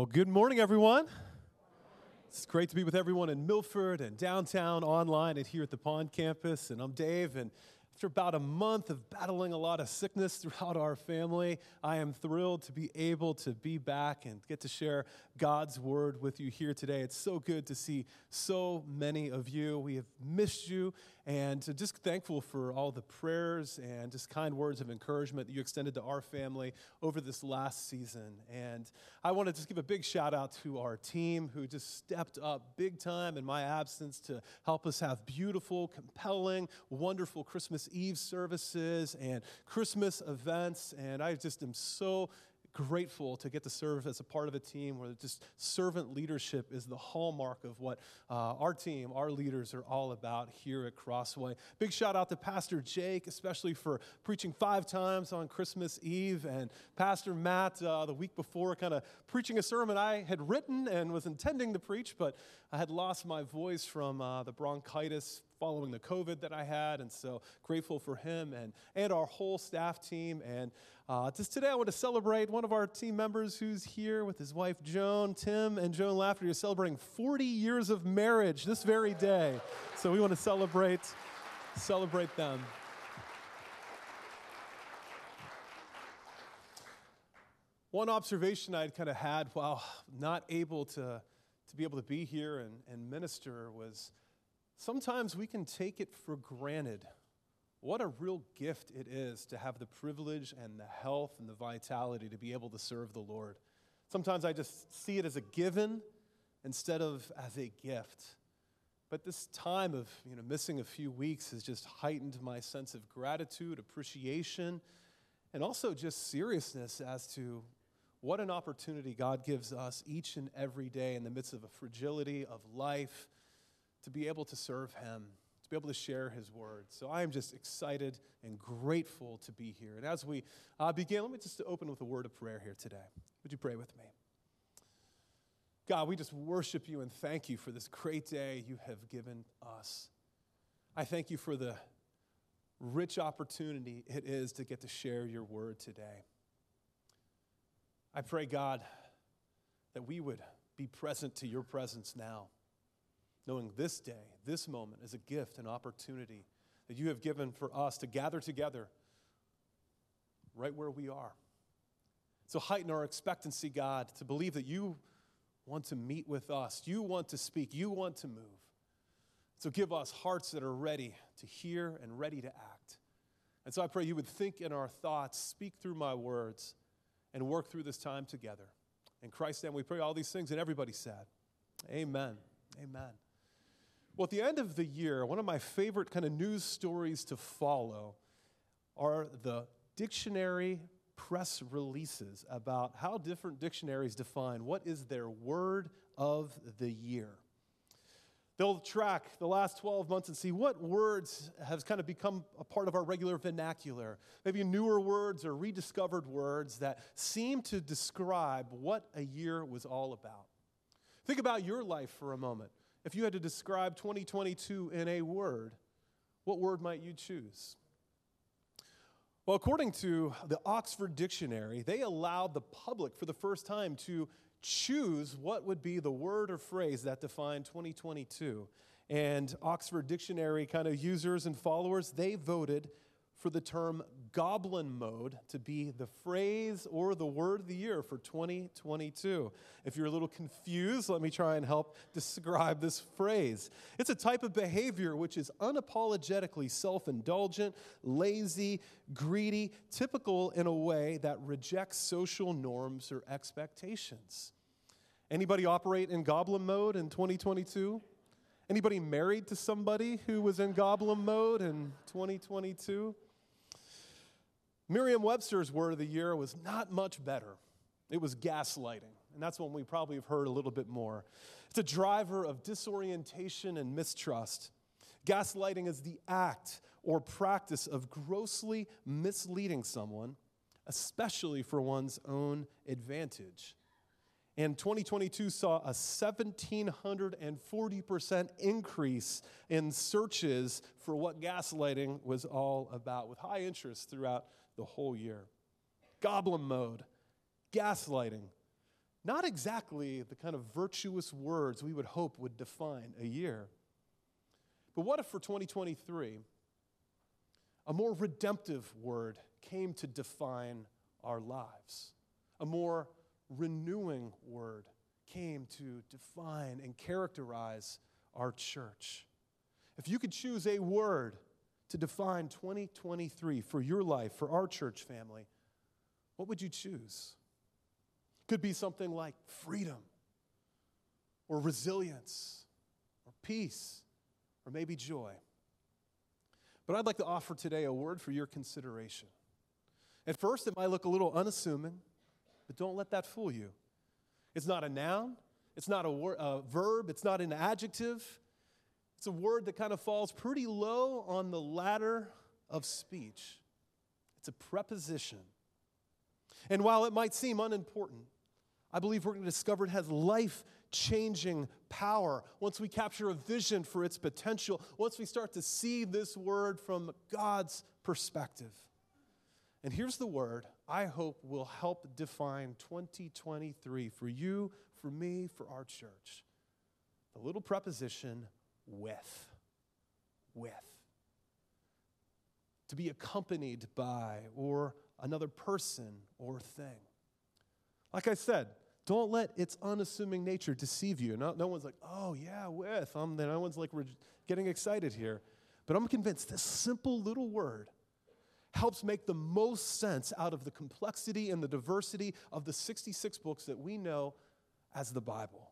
Well, good morning, everyone. It's great to be with everyone in Milford and downtown, online, and here at the Pond campus. And I'm Dave. And after about a month of battling a lot of sickness throughout our family, I am thrilled to be able to be back and get to share God's word with you here today. It's so good to see so many of you. We have missed you and just thankful for all the prayers and just kind words of encouragement that you extended to our family over this last season. And I want to just give a big shout out to our team who just stepped up big time in my absence to help us have beautiful, compelling, wonderful Christmas Eve services and Christmas events. And I just am so grateful to get to serve as a part of a team where just servant leadership is the hallmark of what uh, our team, our leaders are all about here at Crossway. Big shout out to Pastor Jake, especially for preaching five times on Christmas Eve, and Pastor Matt uh, the week before, kind of preaching a sermon I had written and was intending to preach, but I had lost my voice from uh, the bronchitis following the COVID that I had, and so grateful for him and, and our whole staff team. And uh, just today, I want to celebrate one of our team members who's here with his wife Joan. Tim and Joan Lafferty are celebrating 40 years of marriage this very day, so we want to celebrate celebrate them. One observation I'd kind of had while not able to, to be able to be here and, and minister was Sometimes we can take it for granted what a real gift it is to have the privilege and the health and the vitality to be able to serve the Lord. Sometimes I just see it as a given instead of as a gift. But this time of you know, missing a few weeks has just heightened my sense of gratitude, appreciation, and also just seriousness as to what an opportunity God gives us each and every day in the midst of a fragility of life to be able to serve Him, to be able to share His word. So I am just excited and grateful to be here. And as we uh, begin, let me just open with a word of prayer here today. Would you pray with me? God, we just worship you and thank you for this great day you have given us. I thank you for the rich opportunity it is to get to share your word today. I pray, God, that we would be present to your presence now knowing this day, this moment is a gift, an opportunity that you have given for us to gather together right where we are. So heighten our expectancy, God, to believe that you want to meet with us, you want to speak, you want to move. So give us hearts that are ready to hear and ready to act. And so I pray you would think in our thoughts, speak through my words, and work through this time together. In Christ's name, we pray all these things, and everybody said, Amen. Amen. Well, at the end of the year, one of my favorite kind of news stories to follow are the dictionary press releases about how different dictionaries define what is their word of the year. They'll track the last 12 months and see what words have kind of become a part of our regular vernacular. Maybe newer words or rediscovered words that seem to describe what a year was all about. Think about your life for a moment. If you had to describe 2022 in a word, what word might you choose? Well, according to the Oxford Dictionary, they allowed the public for the first time to choose what would be the word or phrase that defined 2022. And Oxford Dictionary kind of users and followers, they voted for the term goblin mode to be the phrase or the word of the year for 2022. If you're a little confused, let me try and help describe this phrase. It's a type of behavior which is unapologetically self indulgent, lazy, greedy, typical in a way that rejects social norms or expectations. Anybody operate in goblin mode in 2022? Anybody married to somebody who was in goblin mode in 2022? Merriam Webster's word of the year was not much better. It was gaslighting. And that's one we probably have heard a little bit more. It's a driver of disorientation and mistrust. Gaslighting is the act or practice of grossly misleading someone, especially for one's own advantage. And 2022 saw a 1,740% increase in searches for what gaslighting was all about, with high interest throughout the whole year. Goblin mode, gaslighting. not exactly the kind of virtuous words we would hope would define a year. But what if for 2023, a more redemptive word came to define our lives? A more renewing word came to define and characterize our church. If you could choose a word to define 2023 for your life, for our church family, what would you choose? Could be something like freedom, or resilience, or peace, or maybe joy. But I'd like to offer today a word for your consideration. At first, it might look a little unassuming, but don't let that fool you. It's not a noun, it's not a, wor- a verb, it's not an adjective. It's a word that kind of falls pretty low on the ladder of speech. It's a preposition. And while it might seem unimportant, I believe we're going to discover it has life changing power once we capture a vision for its potential, once we start to see this word from God's perspective. And here's the word I hope will help define 2023 for you, for me, for our church. The little preposition with. With. To be accompanied by, or another person or thing. Like I said, don't let its unassuming nature deceive you. No, no one's like, oh, yeah, with. Um, no one's like, we're getting excited here. But I'm convinced this simple little word helps make the most sense out of the complexity and the diversity of the 66 books that we know as the Bible.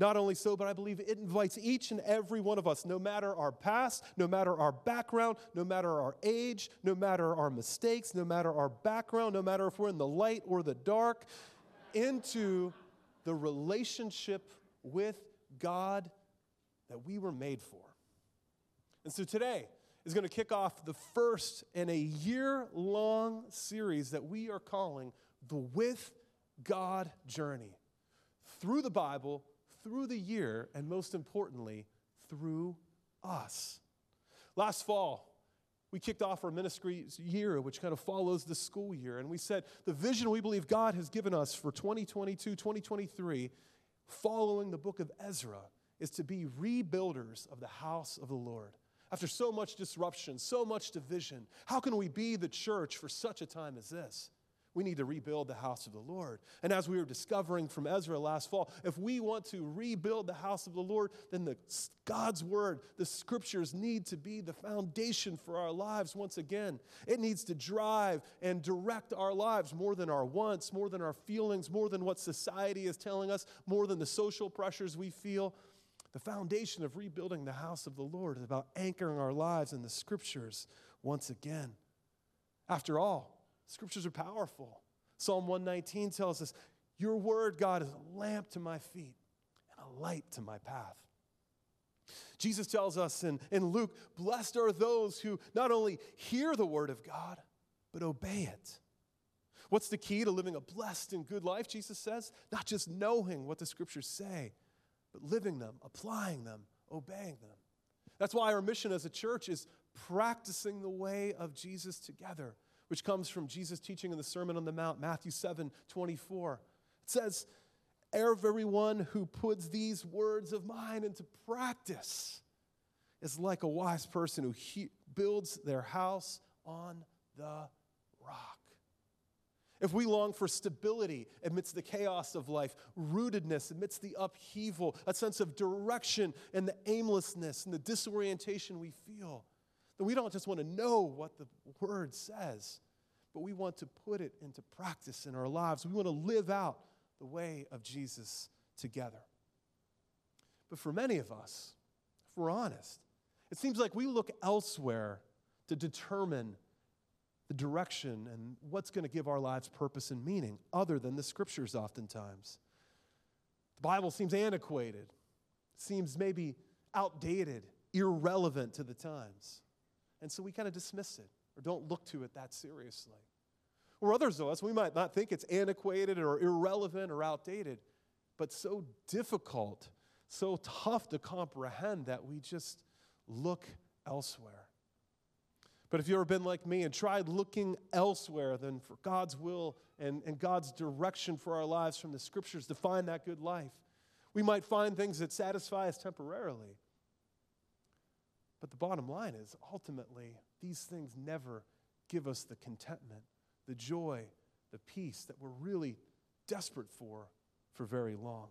Not only so, but I believe it invites each and every one of us, no matter our past, no matter our background, no matter our age, no matter our mistakes, no matter our background, no matter if we're in the light or the dark, into the relationship with God that we were made for. And so today is going to kick off the first in a year long series that we are calling the With God Journey through the Bible through the year, and most importantly, through us. Last fall, we kicked off our ministry year, which kind of follows the school year. And we said the vision we believe God has given us for 2022, 2023, following the book of Ezra, is to be rebuilders of the house of the Lord. After so much disruption, so much division, how can we be the church for such a time as this? We need to rebuild the house of the Lord. And as we were discovering from Ezra last fall, if we want to rebuild the house of the Lord, then the, God's word, the scriptures need to be the foundation for our lives once again. It needs to drive and direct our lives more than our wants, more than our feelings, more than what society is telling us, more than the social pressures we feel. The foundation of rebuilding the house of the Lord is about anchoring our lives in the scriptures once again. After all, Scriptures are powerful. Psalm 119 tells us, Your word, God, is a lamp to my feet and a light to my path. Jesus tells us in, in Luke, Blessed are those who not only hear the word of God, but obey it. What's the key to living a blessed and good life, Jesus says? Not just knowing what the scriptures say, but living them, applying them, obeying them. That's why our mission as a church is practicing the way of Jesus together which comes from Jesus' teaching in the Sermon on the Mount, Matthew 7 24. It says, Everyone who puts these words of mine into practice is like a wise person who he- builds their house on the rock. If we long for stability amidst the chaos of life, rootedness amidst the upheaval, a sense of direction and the aimlessness and the disorientation we feel, then we don't just want to know what the word says, but we want to put it into practice in our lives. We want to live out the way of Jesus together. But for many of us, if we're honest, it seems like we look elsewhere to determine the direction and what's going to give our lives purpose and meaning other than the scriptures oftentimes. The Bible seems antiquated, seems maybe outdated, irrelevant to the times. And so we kind of dismiss it or don't look to it that seriously. Or others of us, we might not think it's antiquated or irrelevant or outdated, but so difficult, so tough to comprehend that we just look elsewhere. But if you've ever been like me and tried looking elsewhere than for God's will and, and God's direction for our lives from the scriptures to find that good life, we might find things that satisfy us temporarily. But the bottom line is ultimately, these things never give us the contentment, the joy, the peace that we're really desperate for for very long.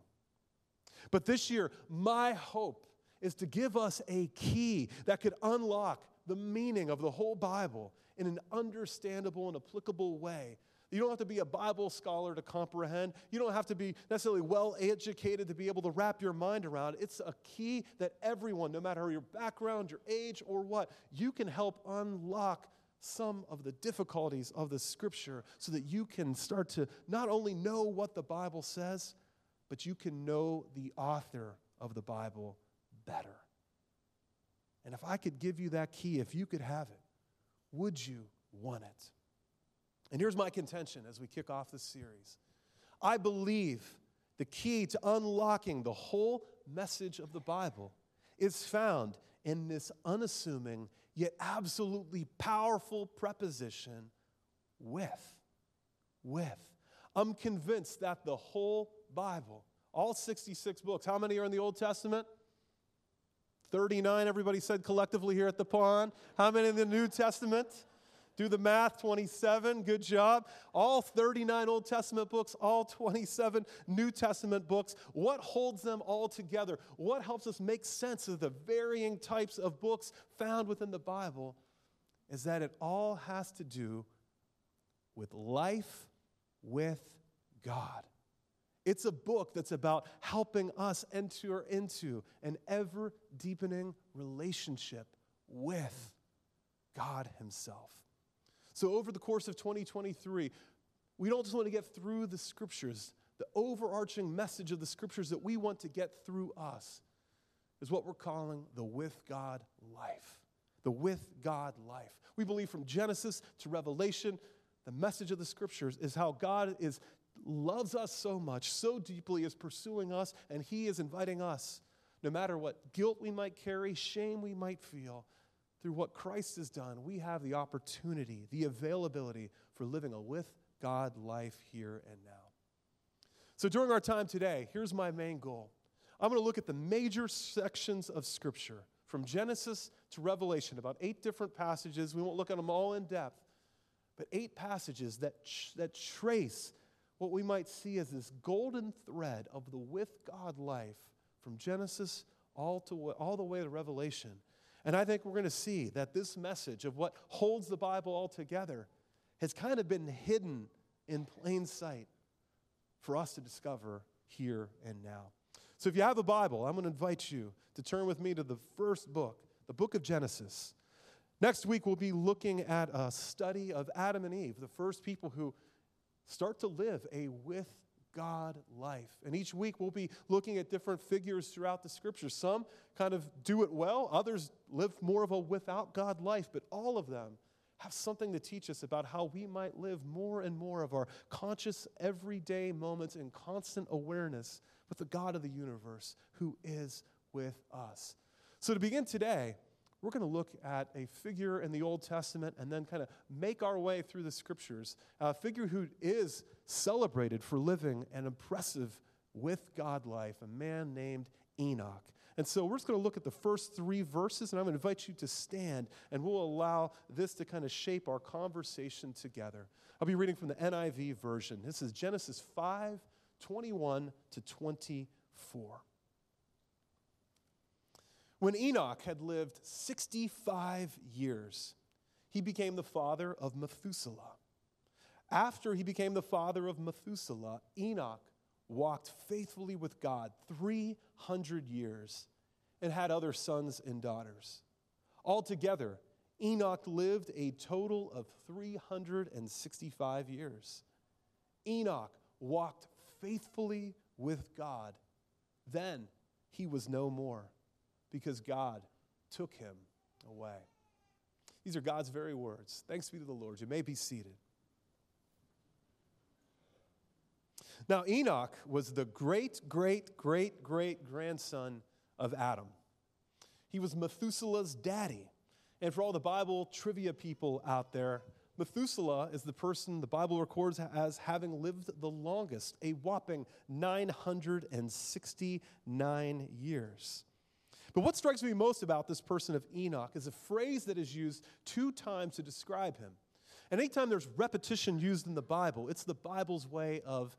But this year, my hope is to give us a key that could unlock the meaning of the whole Bible in an understandable and applicable way. You don't have to be a Bible scholar to comprehend. You don't have to be necessarily well educated to be able to wrap your mind around. It's a key that everyone, no matter your background, your age, or what, you can help unlock some of the difficulties of the scripture so that you can start to not only know what the Bible says, but you can know the author of the Bible better. And if I could give you that key, if you could have it, would you want it? And here's my contention as we kick off this series I believe the key to unlocking the whole message of the Bible is found in this unassuming yet absolutely powerful preposition with. With. I'm convinced that the whole Bible, all 66 books, how many are in the Old Testament? 39, everybody said collectively here at the pond. How many in the New Testament? Do the math 27, good job. All 39 Old Testament books, all 27 New Testament books. What holds them all together? What helps us make sense of the varying types of books found within the Bible is that it all has to do with life with God. It's a book that's about helping us enter into an ever deepening relationship with God Himself. So, over the course of 2023, we don't just want to get through the scriptures. The overarching message of the scriptures that we want to get through us is what we're calling the with God life. The with God life. We believe from Genesis to Revelation, the message of the scriptures is how God is loves us so much, so deeply is pursuing us, and He is inviting us, no matter what guilt we might carry, shame we might feel, through what Christ has done, we have the opportunity, the availability for living a with God life here and now. So during our time today, here's my main goal. I'm going to look at the major sections of Scripture from Genesis to Revelation, about eight different passages. We won't look at them all in depth, but eight passages that, that trace what we might see as this golden thread of the with God life from Genesis all, to, all the way to Revelation and I think we're going to see that this message of what holds the Bible all together has kind of been hidden in plain sight for us to discover here and now. So if you have a Bible, I'm going to invite you to turn with me to the first book, the book of Genesis. Next week, we'll be looking at a study of Adam and Eve, the first people who start to live a with God life. And each week we'll be looking at different figures throughout the scriptures. Some kind of do it well, others live more of a without God life, but all of them have something to teach us about how we might live more and more of our conscious, everyday moments in constant awareness with the God of the universe who is with us. So, to begin today, we're going to look at a figure in the Old Testament and then kind of make our way through the scriptures. A figure who is celebrated for living an impressive with God life, a man named Enoch. And so we're just going to look at the first three verses, and I'm going to invite you to stand, and we'll allow this to kind of shape our conversation together. I'll be reading from the NIV version. This is Genesis 5 21 to 24. When Enoch had lived 65 years, he became the father of Methuselah. After he became the father of Methuselah, Enoch walked faithfully with God 300 years and had other sons and daughters. Altogether, Enoch lived a total of 365 years. Enoch walked faithfully with God. Then he was no more because God took him away. These are God's very words. Thanks be to the Lord. You may be seated. Now, Enoch was the great, great, great, great grandson of Adam. He was Methuselah's daddy. And for all the Bible trivia people out there, Methuselah is the person the Bible records as having lived the longest, a whopping 969 years. But what strikes me most about this person of Enoch is a phrase that is used two times to describe him. And anytime there's repetition used in the Bible, it's the Bible's way of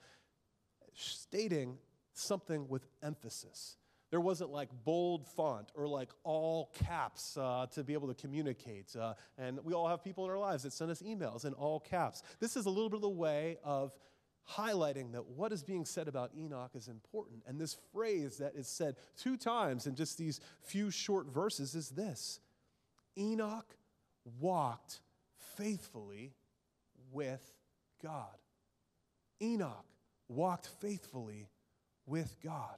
stating something with emphasis. There wasn't like bold font or like all caps uh, to be able to communicate. Uh, and we all have people in our lives that send us emails in all caps. This is a little bit of the way of highlighting that what is being said about Enoch is important. And this phrase that is said two times in just these few short verses is this Enoch walked faithfully with God. Enoch walked faithfully with God.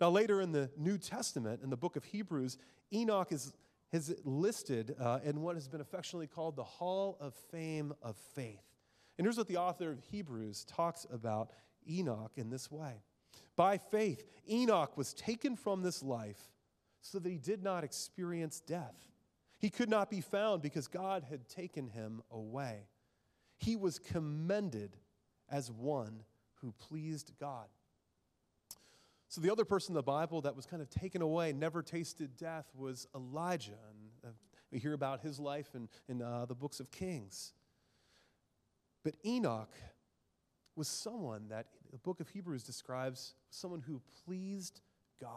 Now, later in the New Testament, in the book of Hebrews, Enoch is, is listed uh, in what has been affectionately called the Hall of Fame of Faith. And here's what the author of Hebrews talks about Enoch in this way By faith, Enoch was taken from this life so that he did not experience death. He could not be found because God had taken him away. He was commended as one who pleased God. So, the other person in the Bible that was kind of taken away, never tasted death, was Elijah. And uh, we hear about his life in, in uh, the books of Kings. But Enoch was someone that the book of Hebrews describes someone who pleased God.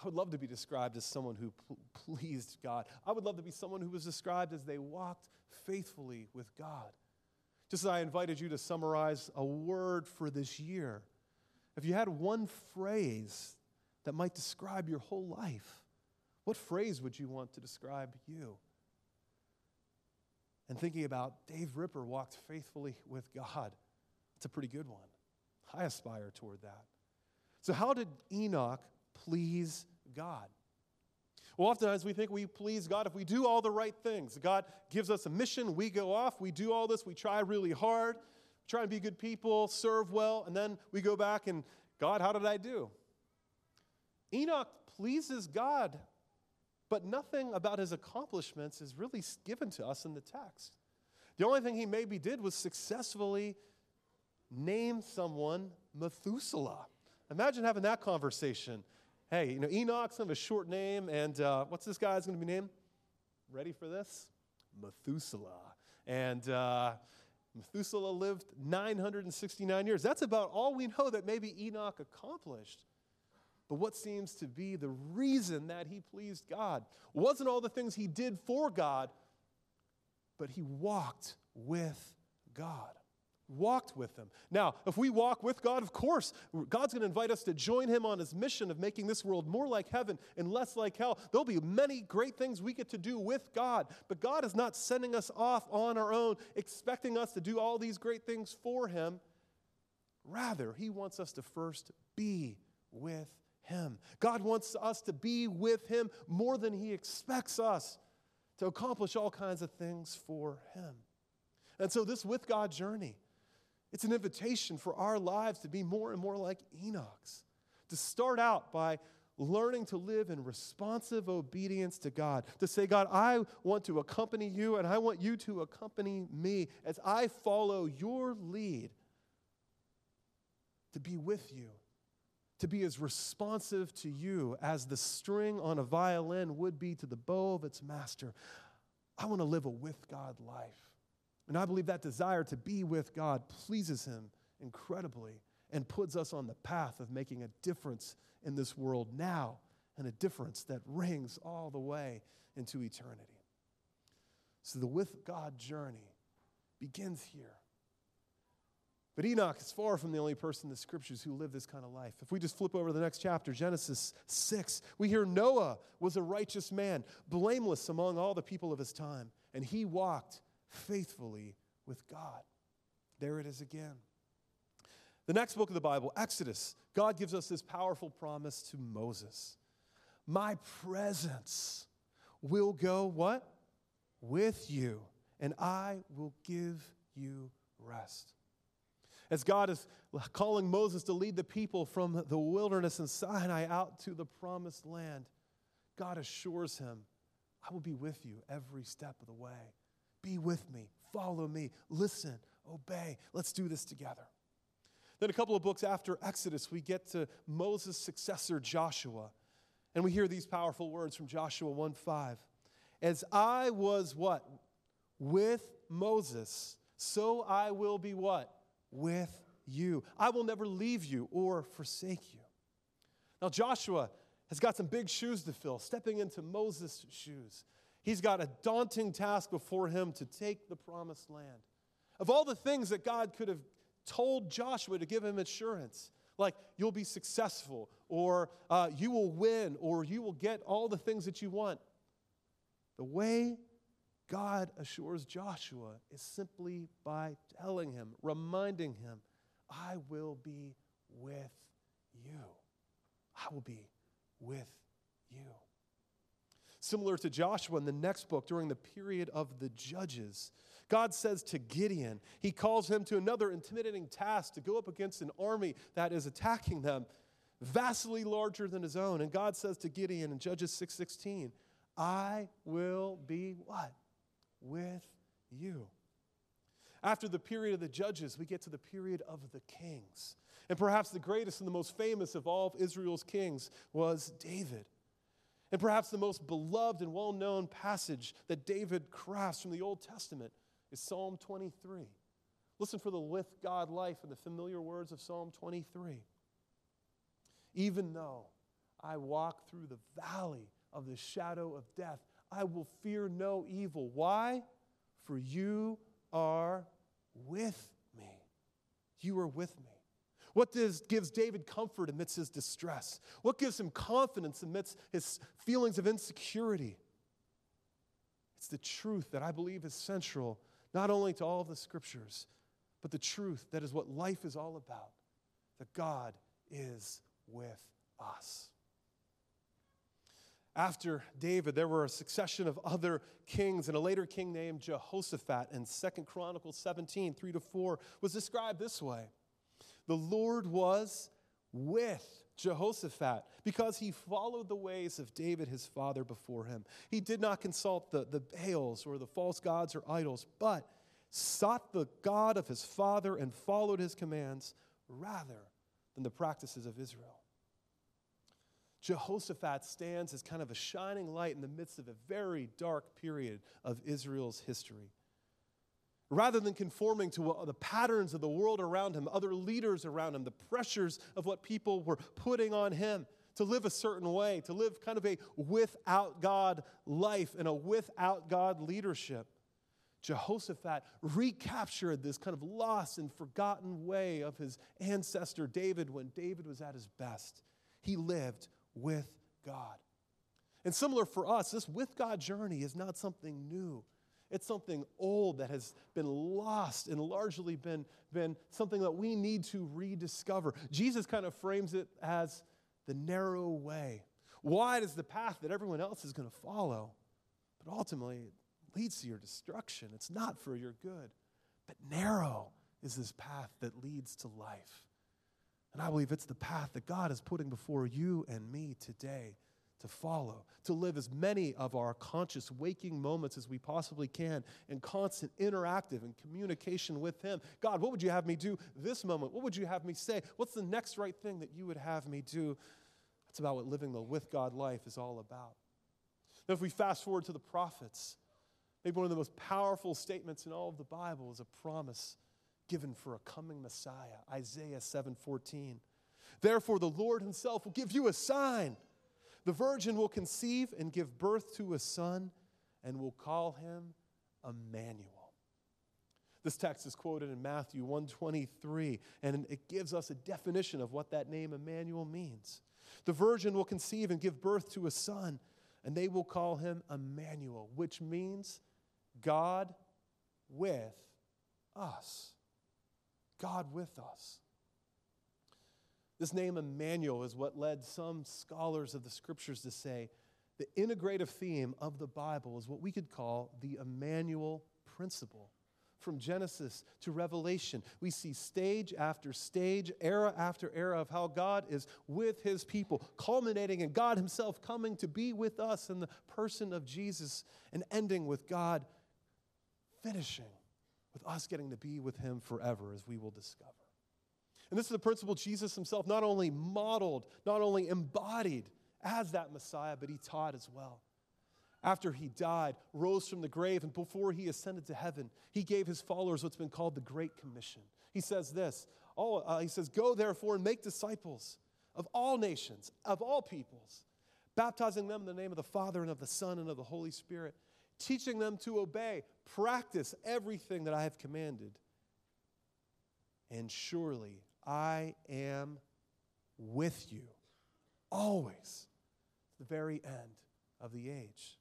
I would love to be described as someone who pl- pleased God. I would love to be someone who was described as they walked faithfully with God. Just as I invited you to summarize a word for this year, if you had one phrase that might describe your whole life, what phrase would you want to describe you? And thinking about Dave Ripper walked faithfully with God, it's a pretty good one. I aspire toward that. So, how did Enoch please God? Well, oftentimes we think we please God if we do all the right things. God gives us a mission, we go off, we do all this, we try really hard, try and be good people, serve well, and then we go back and, God, how did I do? Enoch pleases God, but nothing about his accomplishments is really given to us in the text. The only thing he maybe did was successfully name someone Methuselah. Imagine having that conversation hey, you know, Enoch's kind of a short name, and uh, what's this guy's going to be named? Ready for this? Methuselah. And uh, Methuselah lived 969 years. That's about all we know that maybe Enoch accomplished. But what seems to be the reason that he pleased God wasn't all the things he did for God, but he walked with God walked with him. Now, if we walk with God, of course, God's going to invite us to join him on his mission of making this world more like heaven and less like hell. There'll be many great things we get to do with God, but God is not sending us off on our own, expecting us to do all these great things for him. Rather, he wants us to first be with him. God wants us to be with him more than he expects us to accomplish all kinds of things for him. And so, this with God journey, it's an invitation for our lives to be more and more like Enoch's, to start out by learning to live in responsive obedience to God, to say, God, I want to accompany you and I want you to accompany me as I follow your lead to be with you, to be as responsive to you as the string on a violin would be to the bow of its master. I want to live a with God life. And I believe that desire to be with God pleases Him incredibly and puts us on the path of making a difference in this world now and a difference that rings all the way into eternity. So the with God journey begins here. But Enoch is far from the only person in the scriptures who lived this kind of life. If we just flip over to the next chapter, Genesis 6, we hear Noah was a righteous man, blameless among all the people of his time, and he walked faithfully with God. There it is again. The next book of the Bible, Exodus, God gives us this powerful promise to Moses. My presence will go what? With you, and I will give you rest. As God is calling Moses to lead the people from the wilderness and Sinai out to the promised land, God assures him, I will be with you every step of the way. Be with me, follow me, listen, obey. Let's do this together. Then, a couple of books after Exodus, we get to Moses' successor, Joshua. And we hear these powerful words from Joshua 1 5. As I was what? With Moses, so I will be what? With you. I will never leave you or forsake you. Now, Joshua has got some big shoes to fill, stepping into Moses' shoes. He's got a daunting task before him to take the promised land. Of all the things that God could have told Joshua to give him assurance, like you'll be successful, or uh, you will win, or you will get all the things that you want, the way God assures Joshua is simply by telling him, reminding him, I will be with you. I will be with you. Similar to Joshua in the next book, during the period of the judges, God says to Gideon, He calls him to another intimidating task to go up against an army that is attacking them, vastly larger than his own. And God says to Gideon in Judges 6:16, I will be what? With you. After the period of the judges, we get to the period of the kings. And perhaps the greatest and the most famous of all of Israel's kings was David. And perhaps the most beloved and well known passage that David crafts from the Old Testament is Psalm 23. Listen for the with God life and the familiar words of Psalm 23. Even though I walk through the valley of the shadow of death, I will fear no evil. Why? For you are with me. You are with me. What does, gives David comfort amidst his distress? What gives him confidence amidst his feelings of insecurity? It's the truth that I believe is central not only to all of the scriptures, but the truth that is what life is all about that God is with us. After David, there were a succession of other kings, and a later king named Jehoshaphat in Second Chronicles 17, 3 to 4, was described this way The Lord was with Jehoshaphat because he followed the ways of David his father before him. He did not consult the, the Baals or the false gods or idols, but sought the God of his father and followed his commands rather than the practices of Israel. Jehoshaphat stands as kind of a shining light in the midst of a very dark period of Israel's history. Rather than conforming to the patterns of the world around him, other leaders around him, the pressures of what people were putting on him to live a certain way, to live kind of a without God life and a without God leadership, Jehoshaphat recaptured this kind of lost and forgotten way of his ancestor David when David was at his best. He lived with God. And similar for us, this with God journey is not something new. It's something old that has been lost and largely been, been something that we need to rediscover. Jesus kind of frames it as the narrow way. Wide is the path that everyone else is going to follow, but ultimately it leads to your destruction. It's not for your good. But narrow is this path that leads to life. And I believe it's the path that God is putting before you and me today to follow, to live as many of our conscious waking moments as we possibly can in constant interactive and communication with Him. God, what would you have me do this moment? What would you have me say? What's the next right thing that you would have me do? That's about what living the with God life is all about. Now, if we fast forward to the prophets, maybe one of the most powerful statements in all of the Bible is a promise given for a coming Messiah. Isaiah 7:14. Therefore the Lord himself will give you a sign. The virgin will conceive and give birth to a son and will call him Emmanuel. This text is quoted in Matthew 123 and it gives us a definition of what that name Emmanuel means. The virgin will conceive and give birth to a son and they will call him Emmanuel, which means God with us. God with us. This name Emmanuel is what led some scholars of the scriptures to say the integrative theme of the Bible is what we could call the Emmanuel principle. from Genesis to Revelation, we see stage after stage, era after era of how God is with his people, culminating in God himself coming to be with us in the person of Jesus, and ending with God finishing us getting to be with him forever, as we will discover. And this is the principle Jesus himself not only modeled, not only embodied as that Messiah, but he taught as well after he died, rose from the grave, and before he ascended to heaven, he gave his followers what's been called the Great Commission. He says this oh, uh, He says, Go therefore and make disciples of all nations, of all peoples, baptizing them in the name of the Father and of the Son and of the Holy Spirit, teaching them to obey, practice everything that I have commanded. And surely I am with you always, to the very end of the age.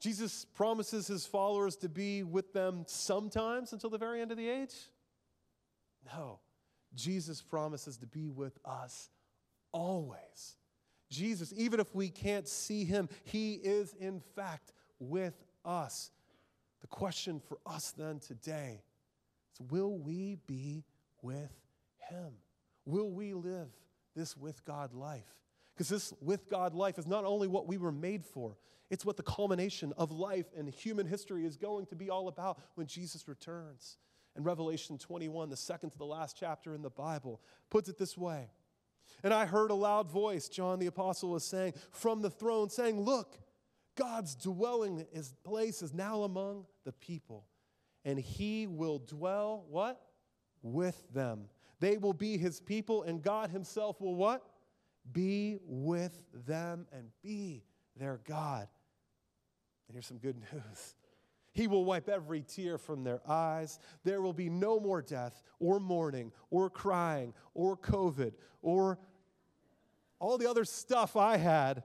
Jesus promises his followers to be with them sometimes until the very end of the age? No. Jesus promises to be with us always. Jesus, even if we can't see him, he is in fact with us. The question for us then today is will we be with him? Will we live this with God life? Because this with God life is not only what we were made for, it's what the culmination of life and human history is going to be all about when Jesus returns. And Revelation 21, the second to the last chapter in the Bible, puts it this way. And I heard a loud voice, John the Apostle was saying, from the throne, saying, Look, God's dwelling his place is now among the people, and he will dwell what? With them. They will be his people, and God himself will what? Be with them and be their God. And here's some good news. He will wipe every tear from their eyes. There will be no more death, or mourning, or crying, or COVID, or all the other stuff I had,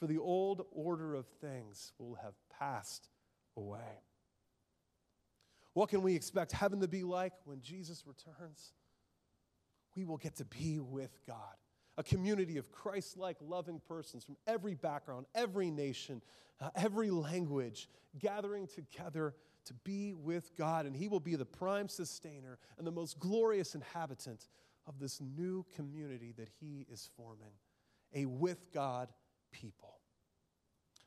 for the old order of things will have passed away. What can we expect heaven to be like when Jesus returns? We will get to be with God a community of Christ like, loving persons from every background, every nation, uh, every language, gathering together to be with God. And He will be the prime sustainer and the most glorious inhabitant of this new community that He is forming a with God people.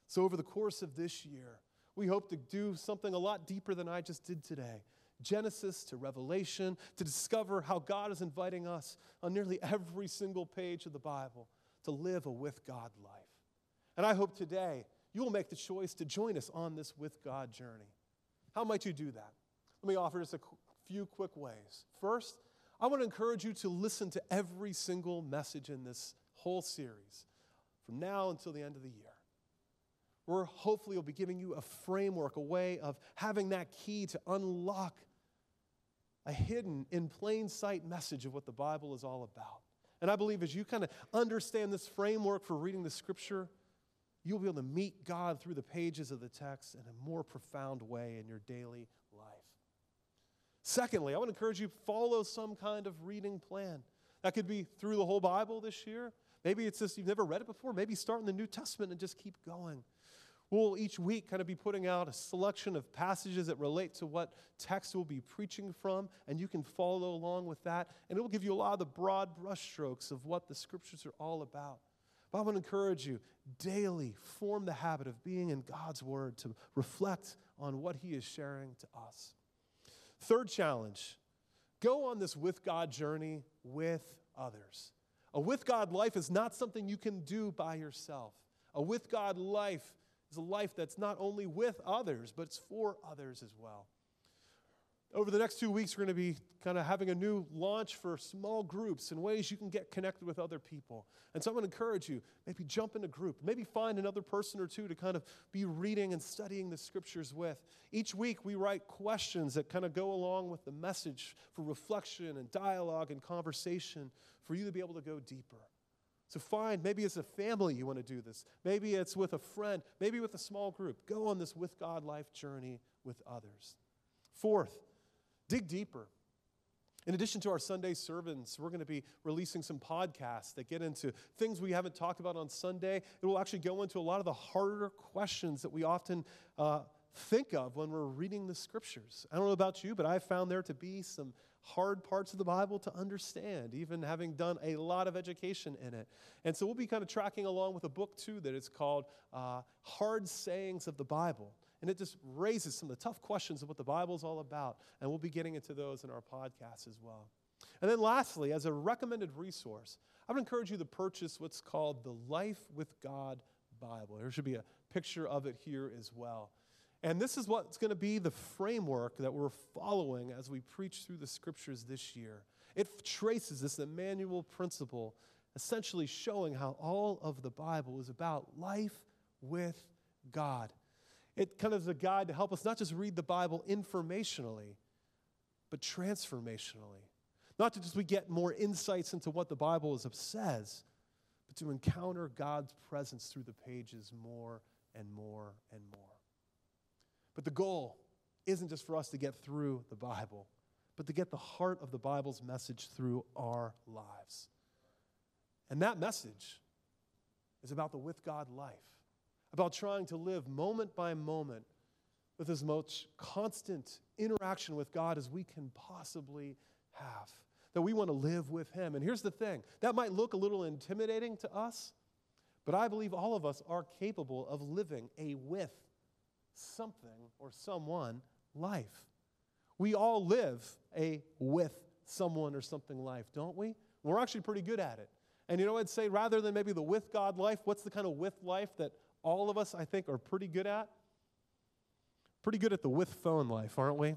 So, over the course of this year, we hope to do something a lot deeper than I just did today. Genesis to Revelation, to discover how God is inviting us on nearly every single page of the Bible to live a with God life. And I hope today you will make the choice to join us on this with God journey. How might you do that? Let me offer just a few quick ways. First, I want to encourage you to listen to every single message in this whole series from now until the end of the year. We're hopefully will be giving you a framework, a way of having that key to unlock a hidden, in plain sight message of what the Bible is all about. And I believe as you kind of understand this framework for reading the scripture, you'll be able to meet God through the pages of the text in a more profound way in your daily life. Secondly, I to encourage you to follow some kind of reading plan. That could be through the whole Bible this year. Maybe it's just you've never read it before. Maybe start in the New Testament and just keep going. We'll each week kind of be putting out a selection of passages that relate to what text we'll be preaching from, and you can follow along with that. And it will give you a lot of the broad brushstrokes of what the scriptures are all about. But I want to encourage you daily form the habit of being in God's word to reflect on what He is sharing to us. Third challenge go on this with God journey with others. A with God life is not something you can do by yourself. A with God life is a life that's not only with others, but it's for others as well. Over the next two weeks, we're going to be kind of having a new launch for small groups and ways you can get connected with other people. And so I'm going to encourage you maybe jump in a group, maybe find another person or two to kind of be reading and studying the scriptures with. Each week, we write questions that kind of go along with the message for reflection and dialogue and conversation for you to be able to go deeper. So find, maybe it's a family you want to do this. Maybe it's with a friend, maybe with a small group. Go on this with God life journey with others. Fourth, dig deeper. In addition to our Sunday sermons, we're going to be releasing some podcasts that get into things we haven't talked about on Sunday. It will actually go into a lot of the harder questions that we often uh, think of when we're reading the scriptures. I don't know about you, but I've found there to be some hard parts of the Bible to understand, even having done a lot of education in it. And so we'll be kind of tracking along with a book, too, that is called uh, Hard Sayings of the Bible. And it just raises some of the tough questions of what the Bible is all about. And we'll be getting into those in our podcast as well. And then, lastly, as a recommended resource, I would encourage you to purchase what's called the Life with God Bible. There should be a picture of it here as well. And this is what's going to be the framework that we're following as we preach through the scriptures this year. It traces this Emmanuel principle, essentially showing how all of the Bible is about life with God. It kind of is a guide to help us not just read the Bible informationally, but transformationally. Not to just we get more insights into what the Bible is, says, but to encounter God's presence through the pages more and more and more. But the goal isn't just for us to get through the Bible, but to get the heart of the Bible's message through our lives. And that message is about the with God life, about trying to live moment by moment with as much constant interaction with God as we can possibly have. That we want to live with Him. And here's the thing that might look a little intimidating to us, but I believe all of us are capable of living a with something or someone life. We all live a with someone or something life, don't we? We're actually pretty good at it. And you know, I'd say rather than maybe the with God life, what's the kind of with life that all of us, I think, are pretty good at? Pretty good at the with phone life, aren't we?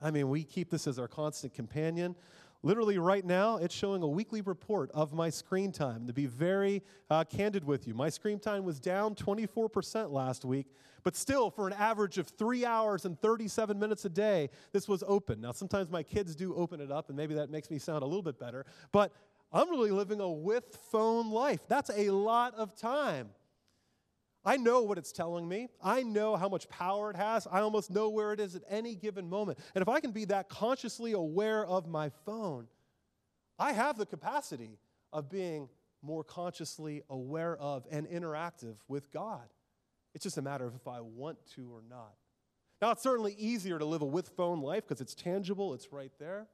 I mean, we keep this as our constant companion. Literally, right now, it's showing a weekly report of my screen time. To be very uh, candid with you, my screen time was down 24% last week, but still, for an average of three hours and 37 minutes a day, this was open. Now, sometimes my kids do open it up, and maybe that makes me sound a little bit better, but I'm really living a with phone life. That's a lot of time. I know what it's telling me. I know how much power it has. I almost know where it is at any given moment. And if I can be that consciously aware of my phone, I have the capacity of being more consciously aware of and interactive with God. It's just a matter of if I want to or not. Now, it's certainly easier to live a with phone life because it's tangible, it's right there.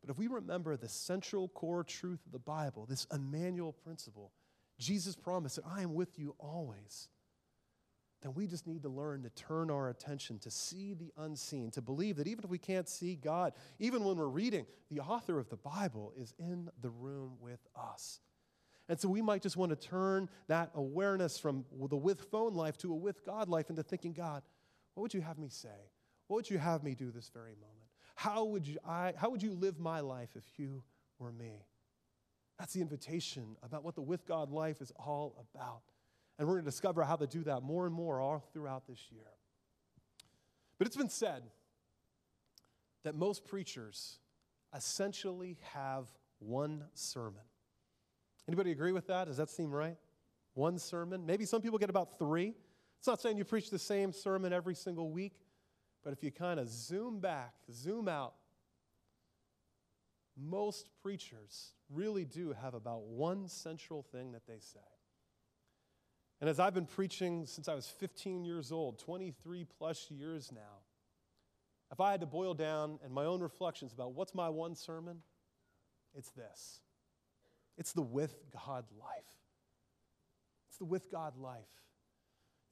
But if we remember the central core truth of the Bible, this Emmanuel principle, Jesus promised that I am with you always. Then we just need to learn to turn our attention to see the unseen, to believe that even if we can't see God, even when we're reading, the author of the Bible is in the room with us. And so we might just want to turn that awareness from the with phone life to a with God life into thinking, God, what would you have me say? What would you have me do this very moment? How would you, I, how would you live my life if you were me? That's the invitation about what the with God life is all about. And we're going to discover how to do that more and more all throughout this year. But it's been said that most preachers essentially have one sermon. Anybody agree with that? Does that seem right? One sermon? Maybe some people get about three. It's not saying you preach the same sermon every single week, but if you kind of zoom back, zoom out, most preachers really do have about one central thing that they say. And as I've been preaching since I was 15 years old, 23 plus years now, if I had to boil down and my own reflections about what's my one sermon, it's this it's the with God life. It's the with God life.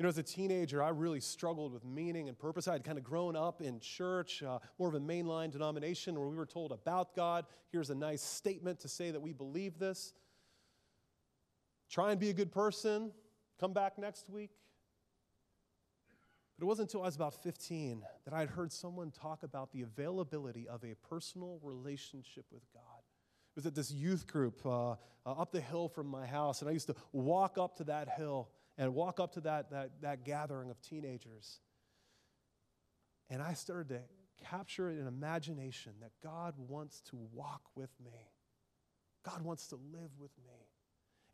You know, as a teenager, I really struggled with meaning and purpose. I had kind of grown up in church, uh, more of a mainline denomination where we were told about God. Here's a nice statement to say that we believe this. Try and be a good person. Come back next week. But it wasn't until I was about 15 that I had heard someone talk about the availability of a personal relationship with God. It was at this youth group uh, uh, up the hill from my house, and I used to walk up to that hill and walk up to that, that, that gathering of teenagers. And I started to capture an imagination that God wants to walk with me. God wants to live with me.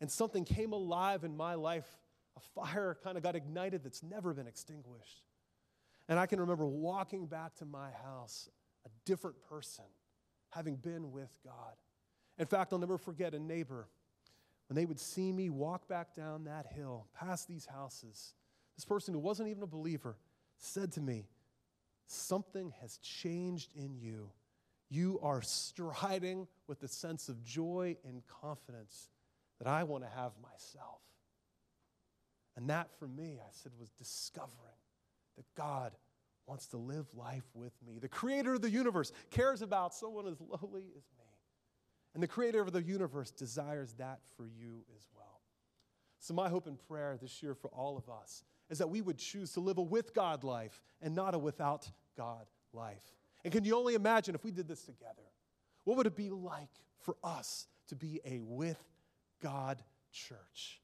And something came alive in my life. A fire kind of got ignited that's never been extinguished. And I can remember walking back to my house a different person, having been with God. In fact, I'll never forget a neighbor when they would see me walk back down that hill, past these houses, this person who wasn't even a believer, said to me, Something has changed in you. You are striding with a sense of joy and confidence that I want to have myself. And that for me, I said, was discovering that God wants to live life with me. The creator of the universe cares about someone as lowly as me. And the creator of the universe desires that for you as well. So, my hope and prayer this year for all of us is that we would choose to live a with God life and not a without God life. And can you only imagine if we did this together? What would it be like for us to be a with God church?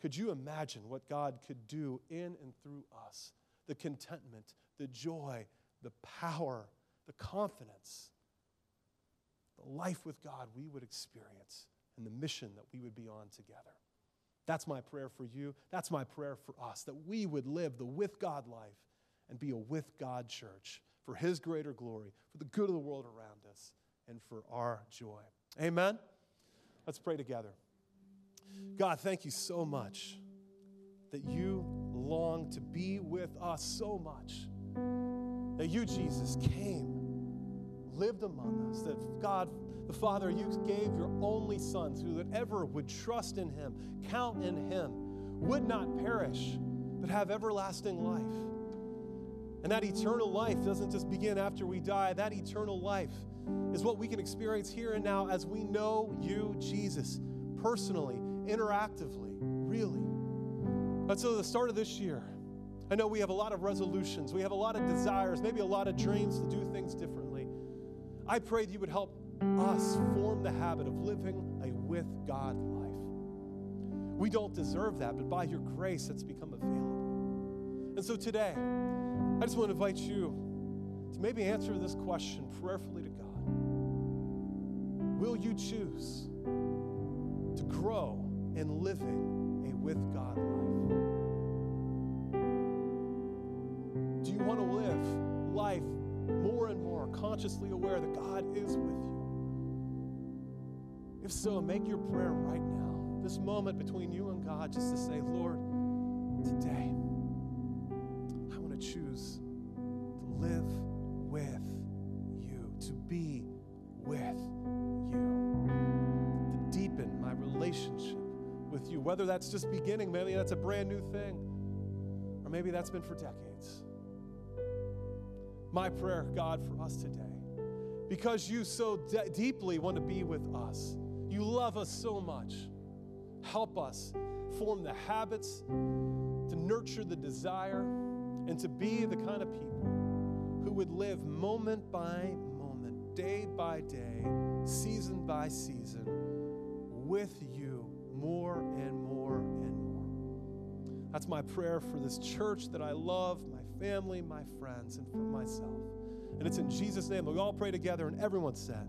Could you imagine what God could do in and through us? The contentment, the joy, the power, the confidence, the life with God we would experience, and the mission that we would be on together. That's my prayer for you. That's my prayer for us, that we would live the with God life and be a with God church for His greater glory, for the good of the world around us, and for our joy. Amen? Let's pray together. God, thank you so much that you long to be with us so much. That you, Jesus, came, lived among us. That God, the Father, you gave your only Son so that ever would trust in him, count in him, would not perish, but have everlasting life. And that eternal life doesn't just begin after we die, that eternal life is what we can experience here and now as we know you, Jesus, personally interactively, really. But so, the start of this year, I know we have a lot of resolutions, we have a lot of desires, maybe a lot of dreams to do things differently. I pray that you would help us form the habit of living a with God life. We don't deserve that, but by your grace, it's become available. And so today, I just want to invite you to maybe answer this question prayerfully to God. Will you choose to grow in living a with God life? Do you want to live life more and more consciously aware that God is with you? If so, make your prayer right now, this moment between you and God, just to say, Lord, today, I want to choose to live with you, to be with you, to deepen my relationship with you. Whether that's just beginning, maybe that's a brand new thing, or maybe that's been for decades. My prayer, God, for us today, because you so de- deeply want to be with us, you love us so much. Help us form the habits to nurture the desire and to be the kind of people who would live moment by moment, day by day, season by season with you more and more and more. That's my prayer for this church that I love, family, my friends, and for myself. And it's in Jesus' name. We all pray together, and everyone said,